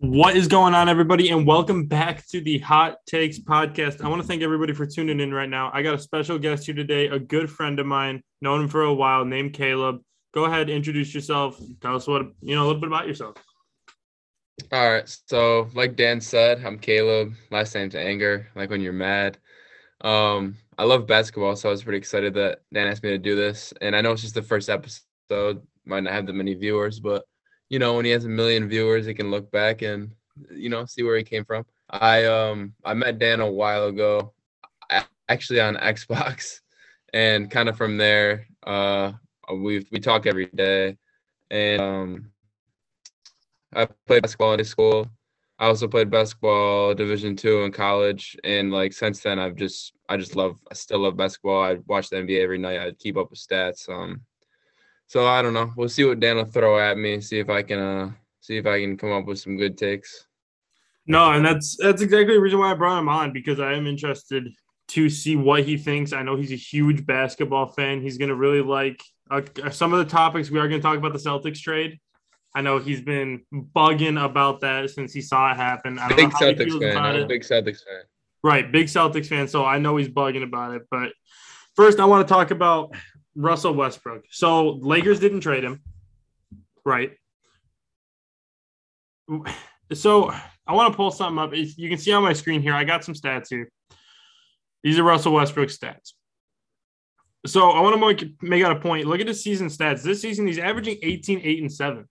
What is going on, everybody? And welcome back to the Hot Takes podcast. I want to thank everybody for tuning in right now. I got a special guest here today, a good friend of mine, known him for a while, named Caleb. Go ahead, introduce yourself. Tell us what you know a little bit about yourself. All right. So, like Dan said, I'm Caleb. Last name's Anger, like when you're mad. Um, I love basketball, so I was pretty excited that Dan asked me to do this. And I know it's just the first episode, might not have that many viewers, but you know, when he has a million viewers, he can look back and you know see where he came from. I um I met Dan a while ago, actually on Xbox, and kind of from there, uh, we we talk every day, and um, I played basketball in high school. I also played basketball Division two in college, and like since then, I've just I just love I still love basketball. I watch the NBA every night. I keep up with stats. Um, so I don't know. We'll see what Dan will throw at me. See if I can uh see if I can come up with some good takes. No, and that's that's exactly the reason why I brought him on because I am interested to see what he thinks. I know he's a huge basketball fan. He's going to really like uh, some of the topics we are going to talk about the Celtics trade. I know he's been bugging about that since he saw it happen. I don't big know Celtics fan. Big Celtics fan. Right, big Celtics fan. So I know he's bugging about it. But first, I want to talk about Russell Westbrook. So Lakers didn't trade him, right? So I want to pull something up. You can see on my screen here. I got some stats here. These are Russell Westbrook stats. So I want to make, make out a point. Look at his season stats. This season, he's averaging 18, 8, and 7.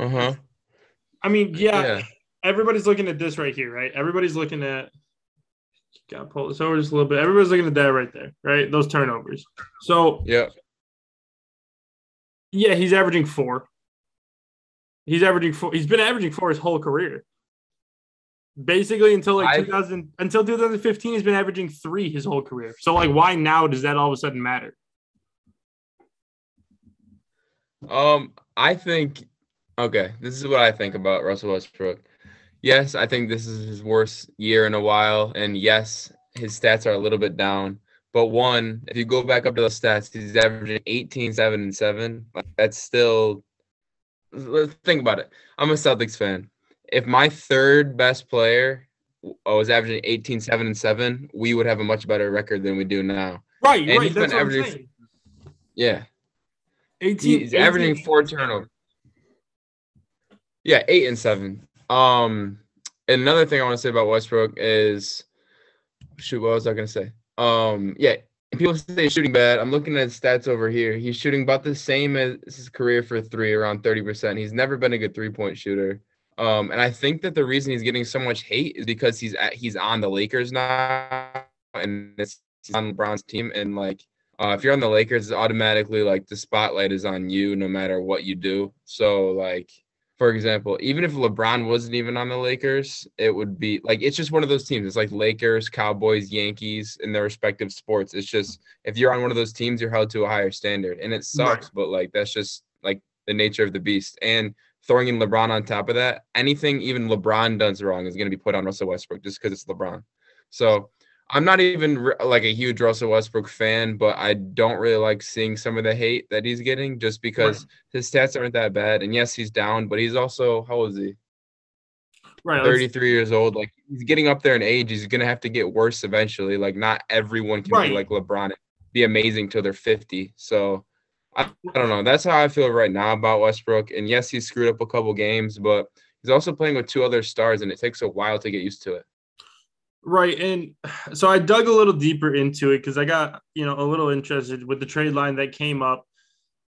Uh huh. I mean, yeah, yeah, everybody's looking at this right here, right? Everybody's looking at Gotta pull this over just a little bit. Everybody's looking at that right there, right? Those turnovers. So yeah, yeah, he's averaging four. He's averaging four. He's been averaging four his whole career. Basically, until like I, 2000, until 2015, he's been averaging three his whole career. So, like, why now does that all of a sudden matter? Um, I think. Okay, this is what I think about Russell Westbrook yes, I think this is his worst year in a while. And yes, his stats are a little bit down. But one, if you go back up to the stats, he's averaging 18, 7, and 7. That's still let's think about it. I'm a Celtics fan. If my third best player was averaging 18, 7, and 7, we would have a much better record than we do now. Right, and right. He's been averaging, Yeah. 18, he's 18, averaging four turnovers. Yeah, eight and seven. Um, another thing I want to say about Westbrook is, shoot, what was I gonna say? Um, yeah, people say shooting bad. I'm looking at stats over here. He's shooting about the same as his career for three, around 30%. He's never been a good three point shooter. Um, and I think that the reason he's getting so much hate is because he's at, he's on the Lakers now, and it's on LeBron's team. And like, uh, if you're on the Lakers, it's automatically like the spotlight is on you no matter what you do. So like, for example, even if LeBron wasn't even on the Lakers, it would be like it's just one of those teams. It's like Lakers, Cowboys, Yankees in their respective sports. It's just if you're on one of those teams, you're held to a higher standard. And it sucks, right. but like that's just like the nature of the beast. And throwing in LeBron on top of that, anything even LeBron does wrong is going to be put on Russell Westbrook just because it's LeBron. So I'm not even like a huge Russell Westbrook fan, but I don't really like seeing some of the hate that he's getting just because his stats aren't that bad. And yes, he's down, but he's also how old is he? Right, 33 years old. Like he's getting up there in age. He's gonna have to get worse eventually. Like not everyone can right. be like LeBron, be amazing till they're 50. So I, I don't know. That's how I feel right now about Westbrook. And yes, he's screwed up a couple games, but he's also playing with two other stars, and it takes a while to get used to it. Right. And so I dug a little deeper into it because I got, you know, a little interested with the trade line that came up.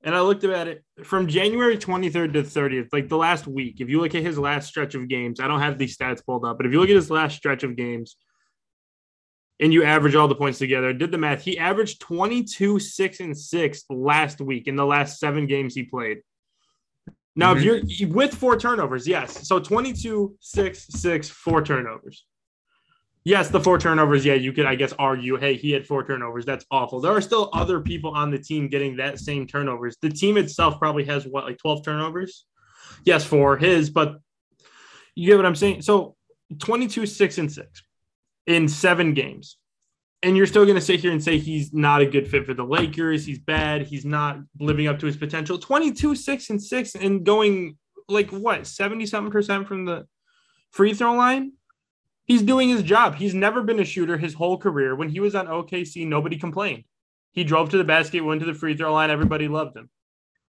And I looked at it from January 23rd to 30th, like the last week. If you look at his last stretch of games, I don't have these stats pulled up, but if you look at his last stretch of games and you average all the points together, did the math, he averaged 22, 6, and 6 last week in the last seven games he played. Now, mm-hmm. if you're with four turnovers, yes. So 22, 6, 6, four turnovers. Yes, the four turnovers. Yeah, you could, I guess, argue, hey, he had four turnovers. That's awful. There are still other people on the team getting that same turnovers. The team itself probably has what, like 12 turnovers? Yes, for his, but you get what I'm saying? So 22, six, and six in seven games. And you're still going to sit here and say he's not a good fit for the Lakers. He's bad. He's not living up to his potential. 22, six, and six, and going like what, 70 something percent from the free throw line. He's doing his job. He's never been a shooter his whole career. When he was on OKC, nobody complained. He drove to the basket, went to the free throw line, everybody loved him.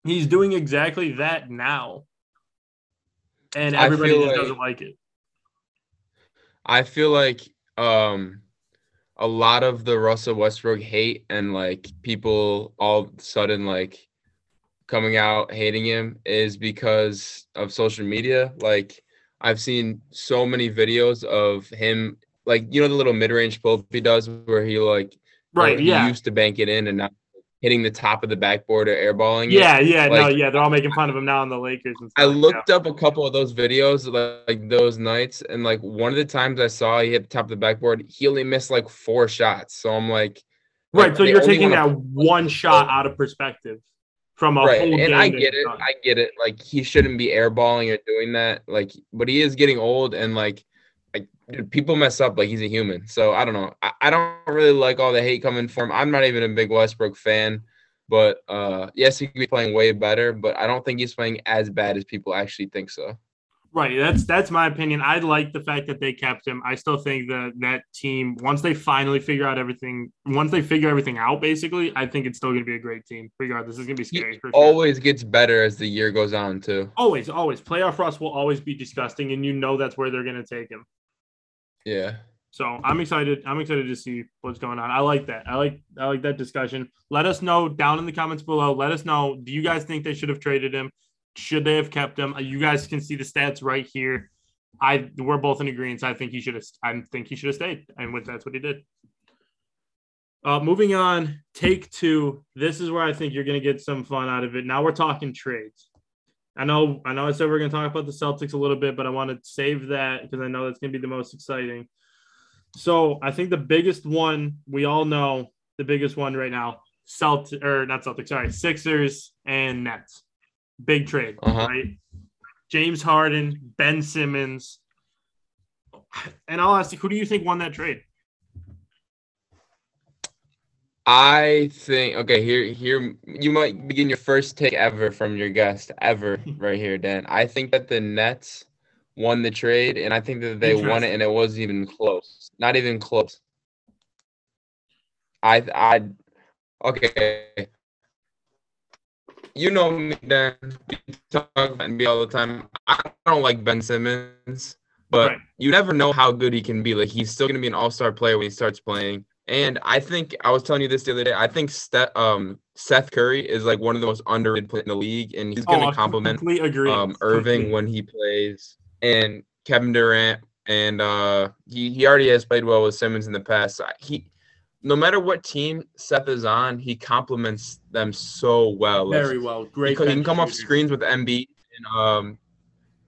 He's doing exactly that now. And everybody just like, doesn't like it. I feel like um a lot of the Russell Westbrook hate and like people all of a sudden like coming out hating him is because of social media. Like I've seen so many videos of him, like you know the little mid-range pull he does where he like right, he yeah, used to bank it in and now hitting the top of the backboard or airballing. Yeah, it. yeah, like, no, yeah. They're all making fun of him now on the Lakers. I looked up a couple of those videos, like, like, those nights, and like one of the times I saw he hit the top of the backboard, he only missed like four shots. So I'm like, right. Like, so you're taking that one shot out of perspective from a right. and I get it. I get it. Like he shouldn't be airballing or doing that. Like, but he is getting old, and like dude, people mess up like he's a human. So I don't know. I, I don't really like all the hate coming from. I'm not even a big Westbrook fan, but uh, yes, he could be playing way better. But I don't think he's playing as bad as people actually think so. Right. That's that's my opinion. I like the fact that they kept him. I still think that that team, once they finally figure out everything, once they figure everything out, basically, I think it's still going to be a great team. Regardless, it's going to be scary. Sure. Always gets better as the year goes on, too. Always, always. Playoff Russ will always be disgusting, and you know that's where they're going to take him. Yeah. So I'm excited. I'm excited to see what's going on. I like that. I like I like that discussion. Let us know down in the comments below. Let us know. Do you guys think they should have traded him? Should they have kept him? You guys can see the stats right here. I we're both in agreement. I think he should have. I think he should have stayed, and that's what he did. Uh, moving on, take two. This is where I think you're going to get some fun out of it. Now we're talking trades. I know, I know. I said we're going to talk about the Celtics a little bit, but I want to save that because I know that's going to be the most exciting. So I think the biggest one we all know, the biggest one right now, Celtics or not Celtics, sorry, Sixers and Nets. Big trade, uh-huh. right? James Harden, Ben Simmons. And I'll ask you, who do you think won that trade? I think okay, here here you might begin your first take ever from your guest ever right here, Dan. I think that the Nets won the trade, and I think that they won it, and it wasn't even close. Not even close. I I okay. You know me, Dan. We talk about NBA all the time. I don't like Ben Simmons, but right. you never know how good he can be. Like he's still gonna be an all star player when he starts playing. And I think I was telling you this the other day. I think Seth, um, Seth Curry is like one of the most underrated players in the league, and he's going to oh, complement um, Irving when he plays, and Kevin Durant, and uh, he he already has played well with Simmons in the past. He, no matter what team Seth is on, he complements them so well. Very well, great. Because he can come off screens with Embiid and um,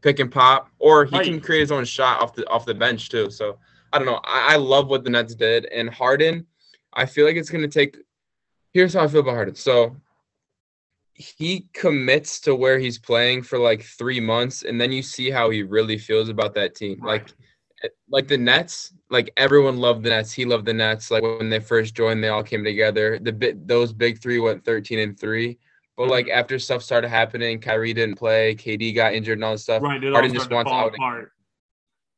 pick and pop, or he right. can create his own shot off the off the bench too. So I don't know. I, I love what the Nets did. And Harden, I feel like it's going to take. Here's how I feel about Harden. So he commits to where he's playing for like three months, and then you see how he really feels about that team. Right. Like, like the Nets, like everyone loved the Nets. He loved the Nets. Like when they first joined, they all came together. The bit those big three went 13 and three. But mm-hmm. like after stuff started happening, Kyrie didn't play, KD got injured and all this stuff. Right, Harden just wants out. Apart.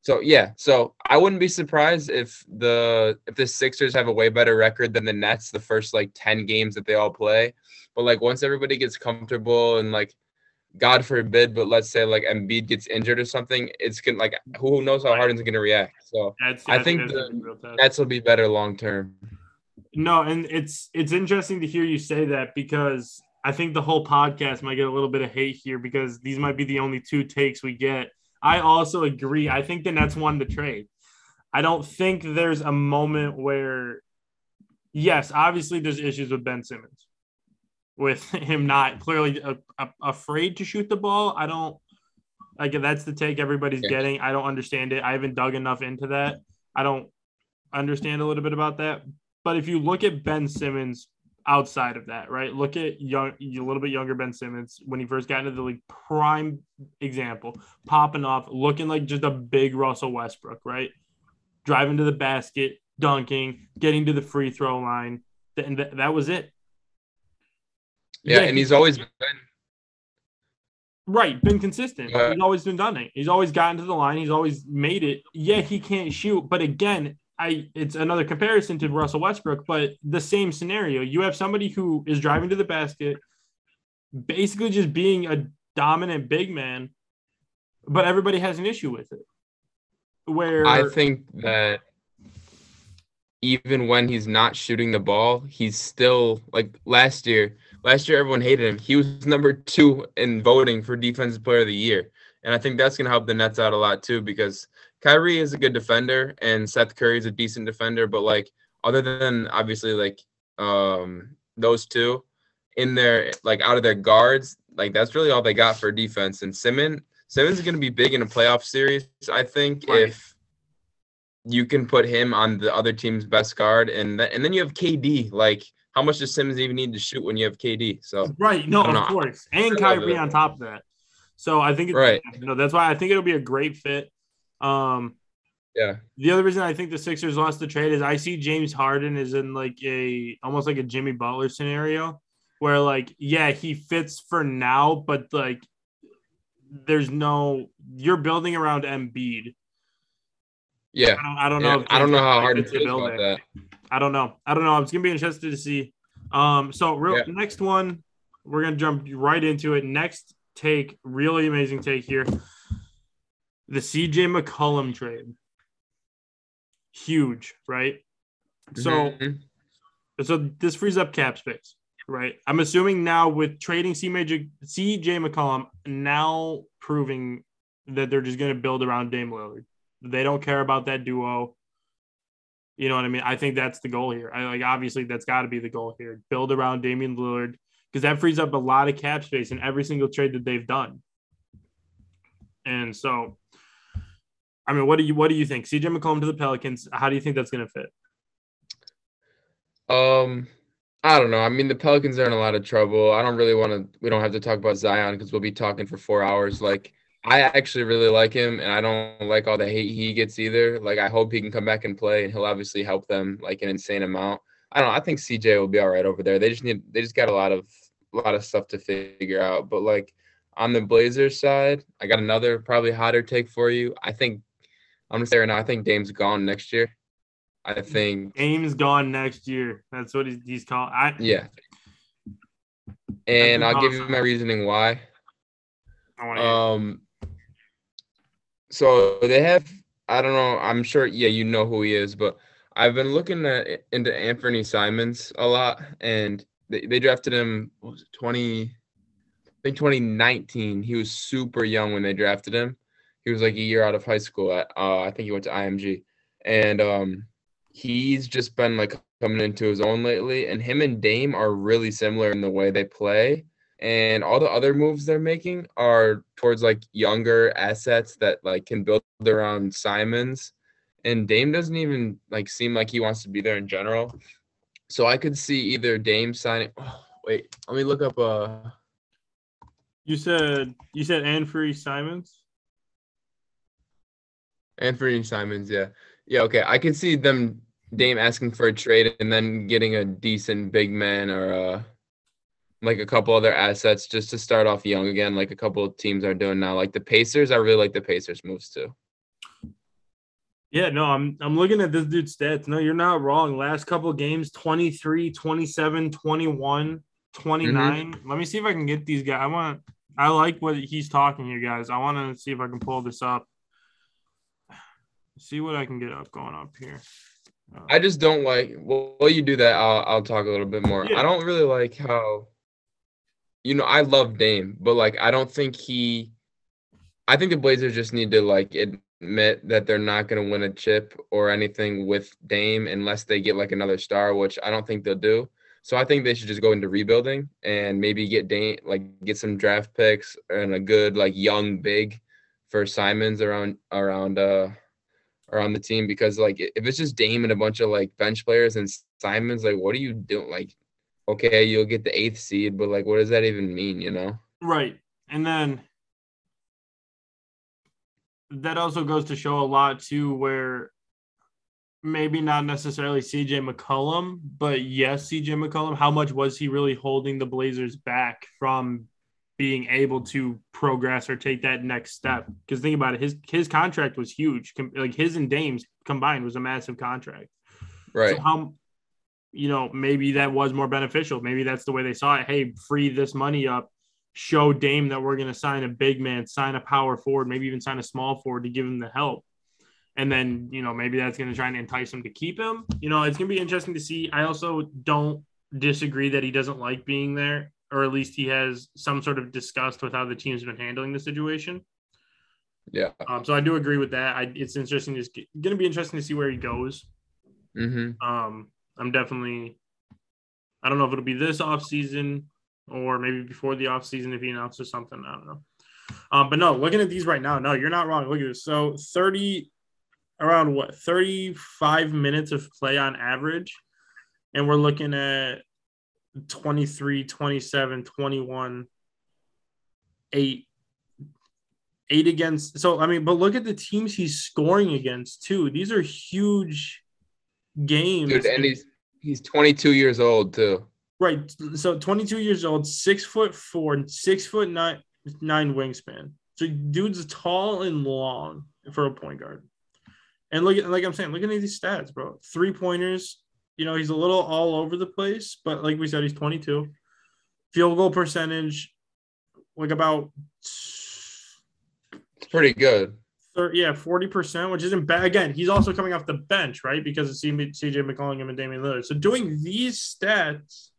So yeah, so I wouldn't be surprised if the if the Sixers have a way better record than the Nets the first like 10 games that they all play. But like once everybody gets comfortable and like God forbid, but let's say like Embiid gets injured or something, it's gonna like who knows how Harden's gonna react. So that's, I, I think, think the Nets will be better long term. No, and it's it's interesting to hear you say that because I think the whole podcast might get a little bit of hate here because these might be the only two takes we get I also agree. I think the Nets won the trade. I don't think there's a moment where, yes, obviously there's issues with Ben Simmons, with him not clearly a, a, afraid to shoot the ball. I don't like that's the take everybody's yeah. getting. I don't understand it. I haven't dug enough into that. I don't understand a little bit about that. But if you look at Ben Simmons outside of that, right? Look at young, a little bit younger Ben Simmons when he first got into the league. Prime example, popping off, looking like just a big Russell Westbrook, right? Driving to the basket, dunking, getting to the free throw line, and that was it. Yeah, yeah and he's always been Right, been consistent. He's always been done it. He's always gotten to the line. He's always made it. Yeah, he can't shoot, but again, I it's another comparison to Russell Westbrook, but the same scenario. You have somebody who is driving to the basket, basically just being a dominant big man, but everybody has an issue with it. Where I think that even when he's not shooting the ball, he's still like last year. Last year, everyone hated him. He was number two in voting for Defensive Player of the Year, and I think that's going to help the Nets out a lot too because Kyrie is a good defender and Seth Curry is a decent defender, but like other than obviously like um those two in their like out of their guards, like that's really all they got for defense. And Simmons Simmons is going to be big in a playoff series, I think, Right. if you can put him on the other team's best guard, and th- and then you have KD. Like, how much does Simmons even need to shoot when you have KD? So Right. No, of know. course. And Kyrie on top of that. So I think it's Right. you know, that's why I think it'll be a great fit. Um yeah, the other reason I think the Sixers lost the trade is I see James Harden is in like a almost like a Jimmy Butler scenario where like yeah, he fits for now, but like there's no you're building around Embiid. yeah. I don't, I don't know. yeah. I don't know how fits the feels about that. I don't know. I don't know. It's gonna be interested to see. Um, so real Yeah. next one, we're gonna jump right into it. Next take, really amazing take here. The CJ McCollum trade. Huge, right? So Mhm. so this frees up cap space, right? I'm assuming now with trading C Major CJ McCollum now proving that they're just gonna build around Dame Lillard. They don't care about that duo. You know what I mean? I think that's the goal here. I like obviously that's got to be the goal here. Build around Damian Lillard because that frees up a lot of cap space in every single trade that they've done. And so, I mean, what do you what do you think? CJ McCollum to the Pelicans. How do you think that's going to fit? Um, I don't know. I mean, the Pelicans are in a lot of trouble. I don't really want to. We don't have to talk about Zion because we'll be talking for four hours. Like, I actually really like him, and I don't like all the hate he gets either. Like, I hope he can come back and play, and he'll obviously help them like an insane amount. I don't know. I think CJ will be all right over there. They just need. They just got a lot of a lot of stuff to figure out. But like on the Blazers side, I got another probably hotter take for you. I think I'm gonna say right now. I think Dame's gone next year. I think Dame's gone next year. That's what he's, he's called. I Yeah. And I'll give you my reasoning why. I want to. Um so they have I don't know, I'm sure yeah, you know who he is, but I've been looking at into Anthony Simons a lot and they, they drafted him what was it, 20 I think 2019. He was super young when they drafted him. He was like a year out of high school at uh I think he went to IMG. And um he's just been like coming into his own lately and him and Dame are really similar in the way they play and all the other moves they're making are towards like younger assets that like can build around Simons and Dame doesn't even like seem like he wants to be there in general. So I could see either Dame signing oh, wait, let me look up uh you said you said Anfernee Simons. Anthony Simons, yeah. Yeah, okay. I could see them Dame asking for a trade and then getting a decent big man or uh like a couple other assets just to start off young again, like a couple of teams are doing now. Like the Pacers, I really like the Pacers moves too. Yeah, no, I'm I'm looking at this dude's stats. No, you're not wrong. Last couple games 23, 27, 21, 29. Mm-hmm. Let me see if I can get these guys. I want I like what he's talking here, guys. I want to see if I can pull this up. See what I can get up going up here. I just don't like well, while you do that, I'll I'll talk a little bit more. Yeah. I don't really like how you know, I love Dame, but like I don't think he I think the Blazers just need to like admit that they're not gonna win a chip or anything with Dame unless they get like another star, which I don't think they'll do. So I think they should just go into rebuilding and maybe get Dame like get some draft picks and a good like young big for Simons around around uh around the team because like if it's just Dame and a bunch of like bench players and Simons, like what are you doing? Like, okay, you'll get the eighth seed, but like what does that even mean, you know? Right. And then that also goes to show a lot too, where maybe not necessarily CJ McCollum, but yes, CJ McCollum, how much was he really holding the Blazers back from being able to progress or take that next step. Because think about it, his his contract was huge. Like his and Dame's combined was a massive contract. Right. So how you know, maybe that was more beneficial. Maybe that's the way they saw it. Hey, free this money up, show Dame that we're going to sign a big man, sign a power forward, maybe even sign a small forward to give him the help. And then, you know, maybe that's going to try and entice him to keep him. You know, it's going to be interesting to see. I also don't disagree that he doesn't like being there, or at least he has some sort of disgust with how the team's been handling the situation. Yeah. Um, so I do agree with that. I, it's interesting. It's going to be interesting to see where he goes. Mm-hmm. Um, I'm definitely. I don't know if it'll be this off season or maybe before the off season if he announces something. I don't know. Um, but no, looking at these right now, no, you're not wrong. Look at this. So 30, around what 35 minutes of play on average, and we're looking at 23, 27, 21, eight, eight against. So I mean, but look at the teams he's scoring against too. These are huge games. Dude, and he's he's 22 years old too. Right. So 22 years old, six foot four, six foot nine, nine wingspan. So dude's tall and long for a point guard. And look at like I'm saying, look at these stats, bro. Three pointers. You know, he's a little all over the place, but like we said, he's 22. Field goal percentage, like about It's pretty good. Thir- yeah, 40%, which isn't bad. Again, he's also coming off the bench, right? Because of CJ McCollum and Damian Lillard. So doing these stats,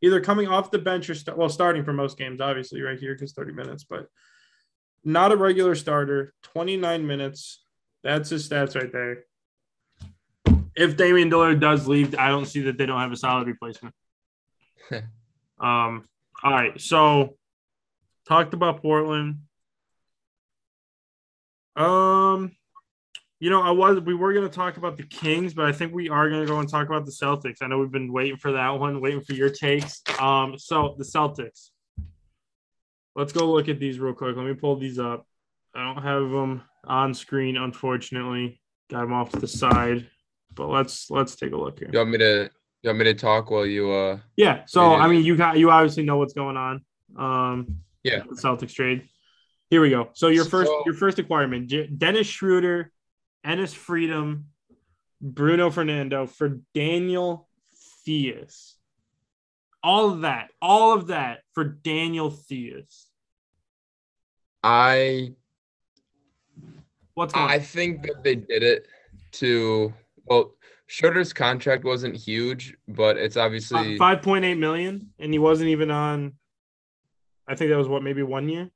either coming off the bench or st- well, starting for most games, obviously, right here, because 30 minutes, but not a regular starter, 29 minutes. That's his stats right there. If Damian Lillard does leave, I don't see that they don't have a solid replacement. um, all right, so talked about Portland. Um, you know, I was we were gonna talk about the Kings, but I think we are gonna go and talk about the Celtics. I know we've been waiting for that one, waiting for your takes. Um, so the Celtics. Let's go look at these real quick. Let me pull these up. I don't have them on screen, unfortunately. Got them off to the side, but let's let's take a look here. You want me to you want me to talk while you uh Yeah. So I mean, you got you obviously know what's going on. Um, Yeah. the Celtics trade. Here we go. So your first So- your first acquirement: Dennis Schroeder, Enes Freedom, Bruno Fernando for Daniel Theis. All of that, all of that for Daniel Theis. I What's going? I on? think that they did it to well Schroeder's contract wasn't huge, but it's obviously Five point eight million, and he wasn't even on. I think that was what maybe one year.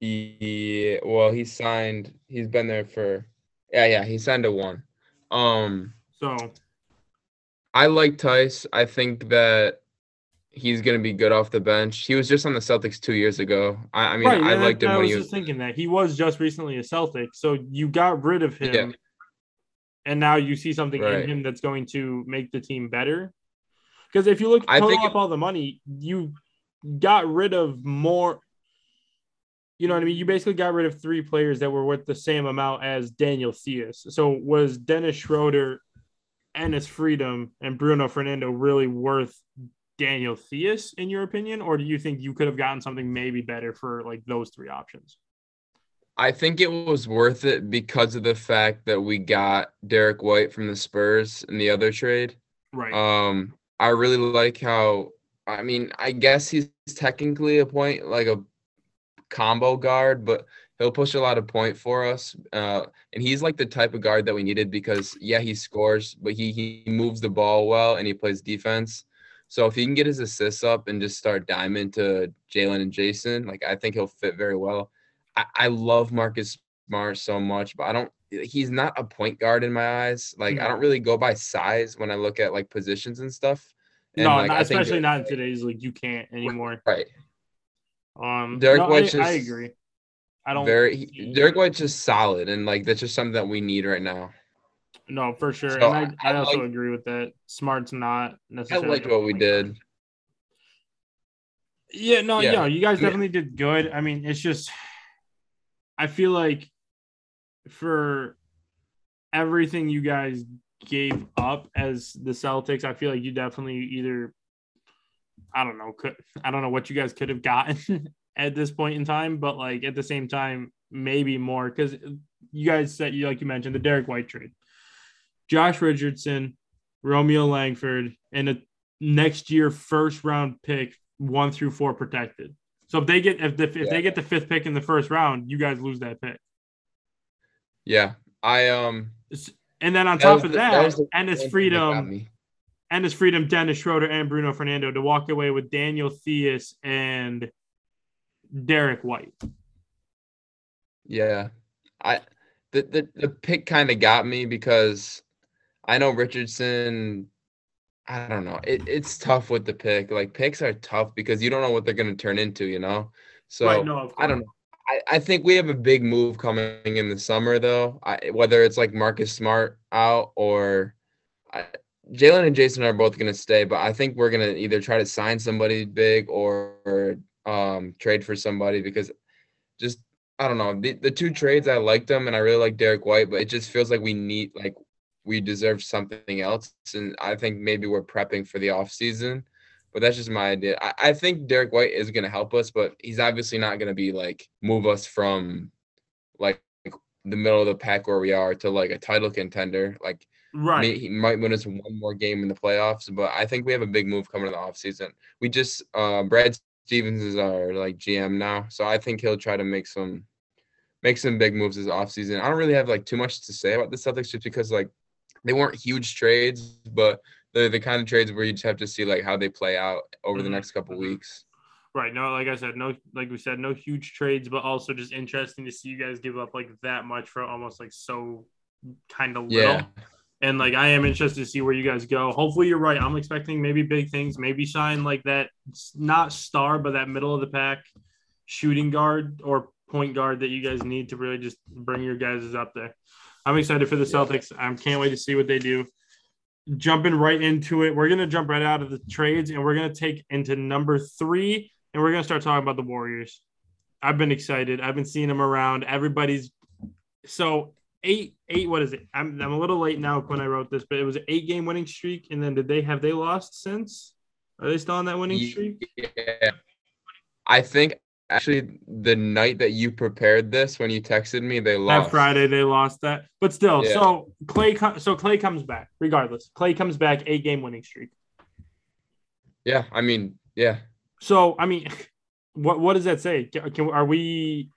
Yeah, well, he signed. He's been there for. Yeah, yeah, he signed a one. Um, So I like Theis. I think that he's gonna be good off the bench. He was just on the Celtics two years ago. I, I mean, right, I and liked him I was he just was. thinking that he was just recently a Celtic, so you got rid of him, Yeah. and now you see something Right. in him that's going to make the team better. Because if you look I total think up all the money, you got rid of more. You know what I mean? You basically got rid of three players that were worth the same amount as Daniel Theis. So was Dennis Schroeder, Enes Freedom, and Bruno Fernando really worth Daniel Theis in your opinion, or do you think you could have gotten something maybe better for like those three options? I think it was worth it because of the fact that we got Derrick White from the Spurs in the other trade. Right. Um, I really like how. I mean, I guess he's technically a point like a combo guard, but he'll push a lot of point for us. Uh, and he's like the type of guard that we needed because yeah, he scores, but he he moves the ball well and he plays defense. So if he can get his assists up and just start diamond to Jaylen and Jayson, like I think he'll fit very well. I, I love Marcus Smart so much, but I don't. He's not a point guard in my eyes. Like I don't really go by size when I look at like positions and stuff. And no, like, not, I think especially not in today's league. You can't anymore. Right. Um, Derrick no, White's I, I agree. I don't. Very he- Derrick White's just solid and like that's just something that we need right now. No, for sure. So and I, I- I, also like- agree with that. Smart's not necessarily. I liked what we did. Yeah, no, Yeah. yeah, you guys definitely did good. I mean, it's just I feel like for everything you guys gave up as the Celtics, I feel like you definitely either I don't know. Could I don't know what you guys could have gotten at this point in time, but like at the same time, maybe more because you guys said you like you mentioned the Derrick White trade, Josh Richardson, Romeo Langford, and a next year first round pick one through four protected. So if they get if, the, if Yeah. they get the fifth pick in the first round, you guys lose that pick. Yeah, I um. And then on top of the- that that, was the and his one thing that got freedom. And his freedom, Dennis Schroeder and Bruno Fernando to walk away with Daniel Theis and Derrick White. Yeah, I the the, the pick kind of got me because I know Richardson. I don't know. It, it's tough with the pick. Like picks are tough because you don't know what they're going to turn into. You know. So right, no, I don't know. I, I think we have a big move coming in the summer, though. I, whether it's like Marcus Smart out or I, Jaylen and Jayson are both going to stay, but I think we're going to either try to sign somebody big or, or um, trade for somebody because just I don't know the, the two trades I liked them and I really like Derrick White, but it just feels like we need like we deserve something else, and I think maybe we're prepping for the off season. But that's just my idea. I, I think Derrick White is going to help us, but he's obviously not going to be like move us from like the middle of the pack where we are to like a title contender. Like Right. may- he might win us one more game in the playoffs, but I think we have a big move coming in the offseason. We just uh Brad Stevens is our like GM now, so I think he'll try to make some make some big moves this offseason. I don't really have like too much to say about the Celtics just because like they weren't huge trades, but they're the kind of trades where you just have to see like how they play out over the Mhm, next couple mhm. weeks. Right. No, like I said, no, like we said, no huge trades, but also just interesting to see you guys give up like that much for almost like so kind of little. Yeah. And like I am interested to see where you guys go. Hopefully you're right. I'm expecting maybe big things, maybe sign like that not star, but that middle of the pack shooting guard or point guard that you guys need to really just bring your guys up there. I'm excited for the Celtics. I can't wait to see what they do. Jumping right into it, we're gonna jump right out of the trades and we're gonna take into number three, and we're gonna start talking about the Warriors. I've been excited. I've been seeing them around. Everybody's so eight, eight. What is it? I'm, I'm a little late now when I wrote this, but it was an eight game winning streak. And then did they have they lost since? Are they still on that winning streak? Yeah. I think actually the night that you prepared this when you texted me, they lost That. Friday they lost that, but still. Yeah. So Clay, so Clay comes back regardless. Clay comes back, eight game winning streak. Yeah, I mean, yeah. So I mean, what what does that say? Can, can are we?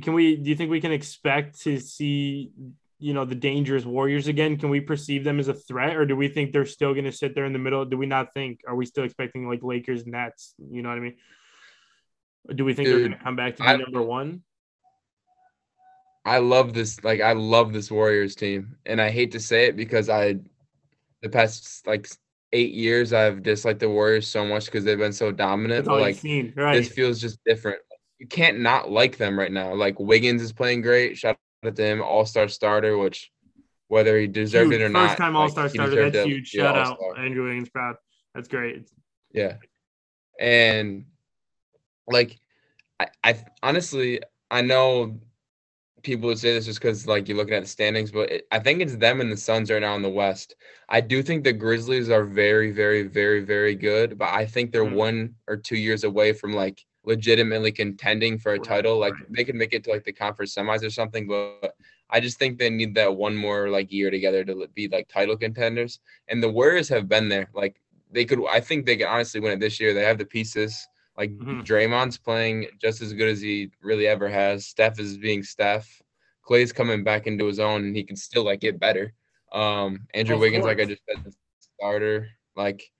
Can we? Do you think we can expect to see? You know the dangerous Warriors again. Can we perceive them as a threat, or do we think they're still going to sit there in the middle? Do we not think? Are we still expecting like Lakers, Nets? You know what I mean? Or do we think they're going to come back to be I- number one? I love this. Like, I love this Warriors team, and I hate to say it because I, the past like eight years, I've disliked the Warriors so much because they've been so dominant. Like, right? this feels just different. You can't not like them right now. Like Wiggins is playing great. Shout out to him, All Star starter. Which, whether he deserved Huge. it or First not, time All Star he starter. That's huge. Shout out All-Star. Andrew Wiggins. Proud. That's great. Yeah. And like I, I honestly I know people would say this just because like you're looking at the standings, but it, I think it's them and the Suns right now in the West. I do think the Grizzlies are very, very, very, very good, but I think they're Mhm. one or two years away from like legitimately contending for a title. Like they could make it to like the conference semis or something, but I just think they need that one more like year together to be like title contenders. And the Warriors have been there. Like they could, I think they could honestly win it this year. They have the pieces. Like Mhm. Draymond's playing just as good as he really ever has. Steph is being Steph. Clay's coming back into his own, and he can still like get better. Um, Andrew Wiggins, like I just said, the starter. Like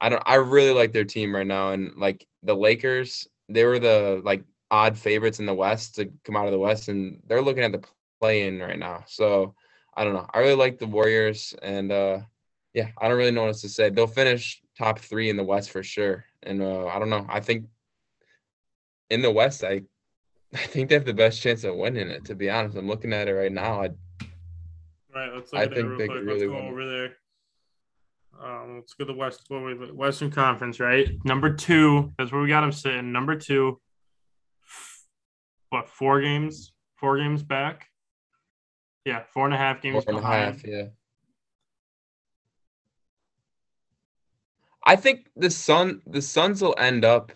I don't, I really like their team right now, and like the Lakers, they were the like odd favorites in the West to come out of the West, and they're looking at the play in right now. So I don't know. I really like the Warriors, and uh, yeah, I don't really know what else to say. They'll finish top three in the West for sure. And uh, I don't know. I think in the West, I I think they have the best chance of winning it. To be honest, I'm looking at it right now. I, Right. Let's look I at it think real they quick. could Let's really go win it. over there. Um, let's go to the West. What was it? Western Conference, right? Number two. That's where we got them sitting. Number two. What? Four games? Four games back. Yeah, four and a half games four and a behind. half. Yeah. I think the Sun the Suns will end up.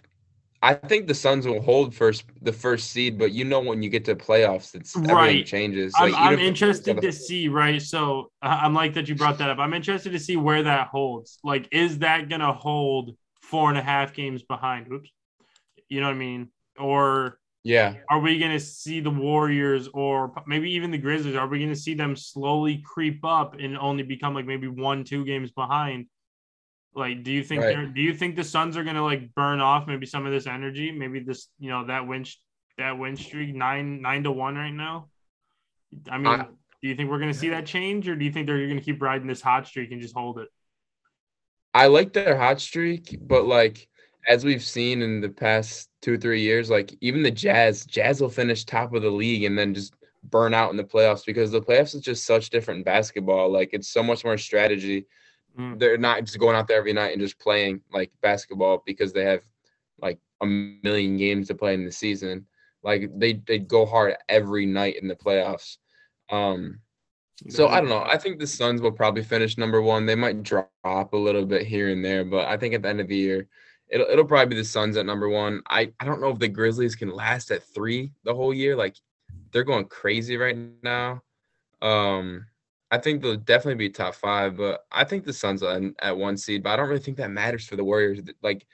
I think the Suns will hold first the first seed, but you know when you get to playoffs, it's everything Right. changes. I'm, Like, I'm interested to see, right? So uh, I'm like that you brought that up. I'm interested to see where that holds. Like, is that gonna hold four and a half games behind? Oops. You know what I mean? Or Yeah, are we gonna see the Warriors or maybe even the Grizzlies? Are we gonna see them slowly creep up and only become like maybe one, two games behind? Like, do you think Right. they're do you think the Suns are gonna like burn off maybe some of this energy? Maybe this, you know, that winch that win streak nine nine to one right now. I mean, I- do you think we're gonna see that change, or do you think they're gonna keep riding this hot streak and just hold it? I like their hot streak, but like as we've seen in the past two three years, like even the Jazz, Jazz will finish top of the league and then just burn out in the playoffs because the playoffs is just such different basketball. Like it's so much more strategy. Mm. They're not just going out there every night and just playing like basketball because they have like a million games to play in the season. Like they they go hard every night in the playoffs. Um, so I don't know. I think the Suns will probably finish number one. They might drop a little bit here and there, but I think at the end of the year, it'll it'll probably be the Suns at number one. I I don't know if the Grizzlies can last at three the whole year. Like they're going crazy right now. Um, I think they'll definitely be top five, but I think the Suns end at one seed. But I don't really think that matters for the Warriors. Like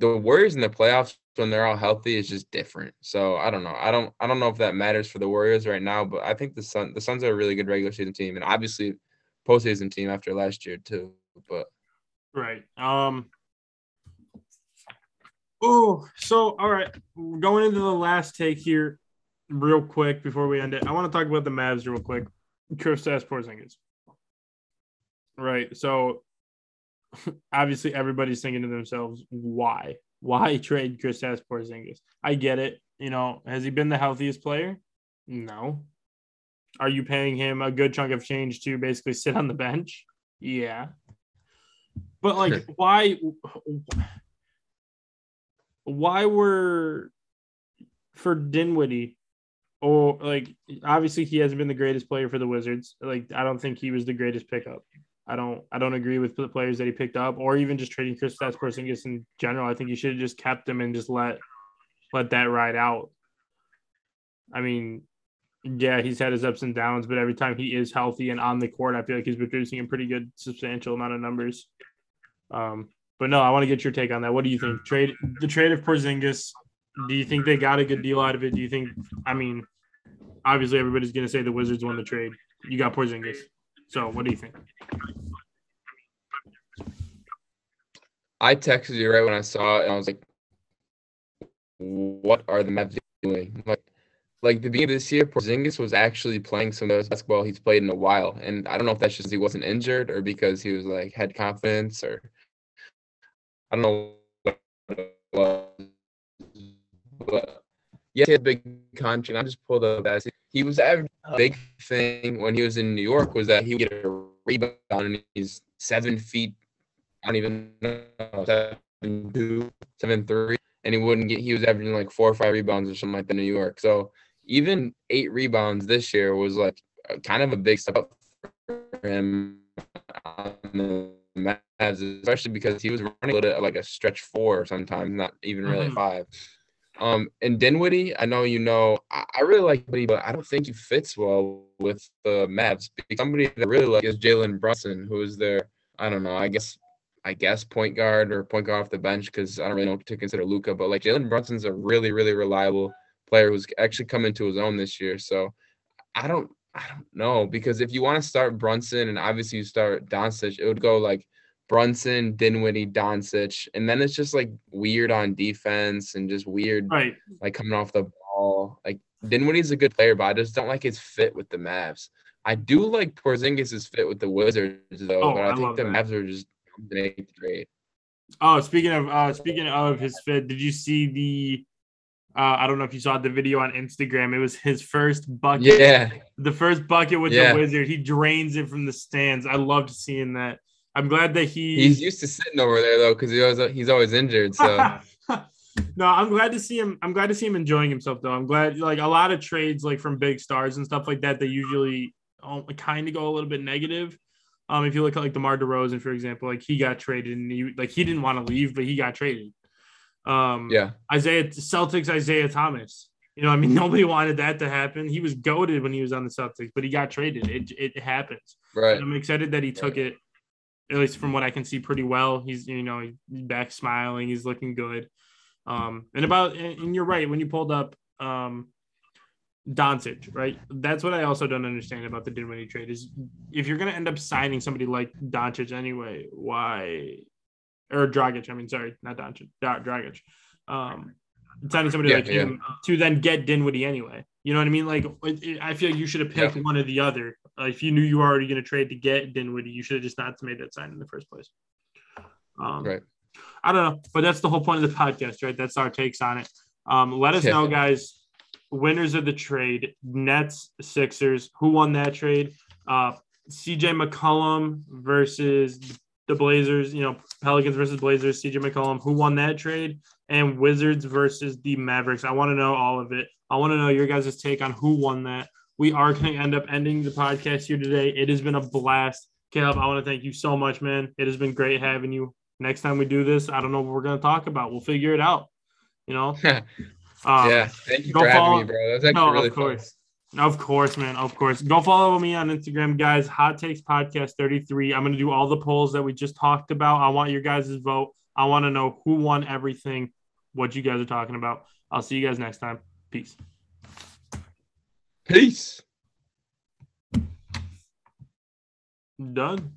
the Warriors in the playoffs when they're all healthy is just different. So I don't know. I don't I don't know if that matters for the Warriors right now, but I think the Sun the Suns are a really good regular season team and obviously postseason team after last year too. But Right. Um. Oh, so all right, going into the last take here, real quick before we end it, I want to talk about the Mavs real quick. Kristaps Porzingis. Right. So obviously everybody's thinking to themselves, why? Why trade Kristaps Porzingis? I get it. You know, has he been the healthiest player? No. Are you paying him a good chunk of change to basically sit on the bench? Yeah. But like, why? Why were for Dinwiddie, or like obviously he hasn't been the greatest player for the Wizards. Like I don't think he was the greatest pickup. I don't I don't agree with the players that he picked up, or even just trading Chris Porzingis in general. I think you should have just kept him and just let let that ride out. I mean, yeah, he's had his ups and downs, but every time he is healthy and on the court, I feel like he's producing a pretty good, substantial amount of numbers. Um, but no, I want to get your take on that. What do you think? Trade the trade of Porzingis. Do you think they got a good deal out of it? Do you think? I mean, obviously everybody's going to say the Wizards won the trade. You got Porzingis. So what do you think? I texted you right when I saw it and I was like, what are the Mavs doing? Like like the beginning of this year, Porzingis was actually playing some of best basketball he's played in a while. And I don't know if that's just he wasn't injured or because he was like had confidence or I don't know what it was. But yeah, he had a big contract. I just pulled up that he was average big thing when he was in New York was that he would get a rebound and he's seven feet. I don't even know seven two, seven three, and he wouldn't get. He was averaging like four or five rebounds or something like that in New York. So even eight rebounds this year was like kind of a big step up for him on the Mavs, especially because he was running a little bit like a stretch four sometimes, not even really Mhm. five. Um, and Dinwiddie, I know you know, I, I really like Dinwiddie, but I don't think he fits well with the Mavs. Somebody that I really like is Jalen Brunson, who is their, I don't know, I guess, I guess point guard or point guard off the bench because I don't really know to consider Luka. But like Jalen Brunson's a really, really reliable player who's actually come into his own this year. So I don't, I don't know because if you want to start Brunson and obviously you start Doncic, it would go like Brunson, Dinwiddie, Doncic, and then it's just like weird on defense and just weird Right. like coming off the ball. Like Dinwiddie's a good player, but I just don't like his fit with the Mavs. I do like Porzingis' fit with the Wizards though, Oh, but I, I think the that. Mavs are just trade. Oh, speaking of uh speaking of his fit, did you see the uh I don't know if you saw the video on Instagram. It was his first bucket. Yeah, The first bucket with Yeah. the wizard. He drains it from the stands. I loved seeing that. I'm glad that he he's used to sitting over there though because he always he's always injured. So no, I'm glad to see him. I'm glad to see him enjoying himself though. I'm glad like a lot of trades like from big stars and stuff like that, they usually kind of go a little bit negative. Um, if you look at like DeMar DeRozan, for example, like he got traded and he like he didn't want to leave, but he got traded. Um, Yeah. Isaiah Celtics, Isaiah Thomas. You know, I mean, nobody wanted that to happen. He was goaded when he was on the Celtics, but he got traded. It it happens. Right. And I'm excited that he took it, at least from what I can see, pretty well. He's you know he's back smiling. He's looking good. Um, and about and you're right when you pulled up um, Doncic, right? That's what I also don't understand about the Dinwiddie trade is if you're gonna end up signing somebody like Doncic anyway, why? Or Dragic, I mean, sorry, not Doncic, Dra- Dragic. Um, signing somebody Yeah, like him to then get Dinwiddie anyway. You know what I mean? Like, I feel like you should have picked one or the other. Uh, if you knew you were already going to trade to get Dinwiddie, you should have just not made that sign in the first place. Um, Right. I don't know, but that's the whole point of the podcast, right? That's our takes on it. Um, let us Yeah. know, guys. Winners of the trade: Nets, Sixers. Who won that trade? Uh, CJ McCollum versus the Blazers. You know, Pelicans versus Blazers. CJ McCollum. Who won that trade? And Wizards versus the Mavericks. I want to know all of it. I want to know your guys' take on who won that. We are going to end up ending the podcast here today. It has been a blast. Caleb, I want to thank you so much, man. It has been great having you. Next time we do this, I don't know what we're going to talk about. We'll figure it out. You know? Um, yeah. Thank you go for having follow- me, bro. That's actually No, of really fun. course. Of course, man. Of course. Go follow me on Instagram, guys. Hot Takes Podcast 33. I'm going to do all the polls that we just talked about. I want your guys' vote. I want to know who won everything, what you guys are talking about. I'll see you guys next time. Peace. Peace. Done.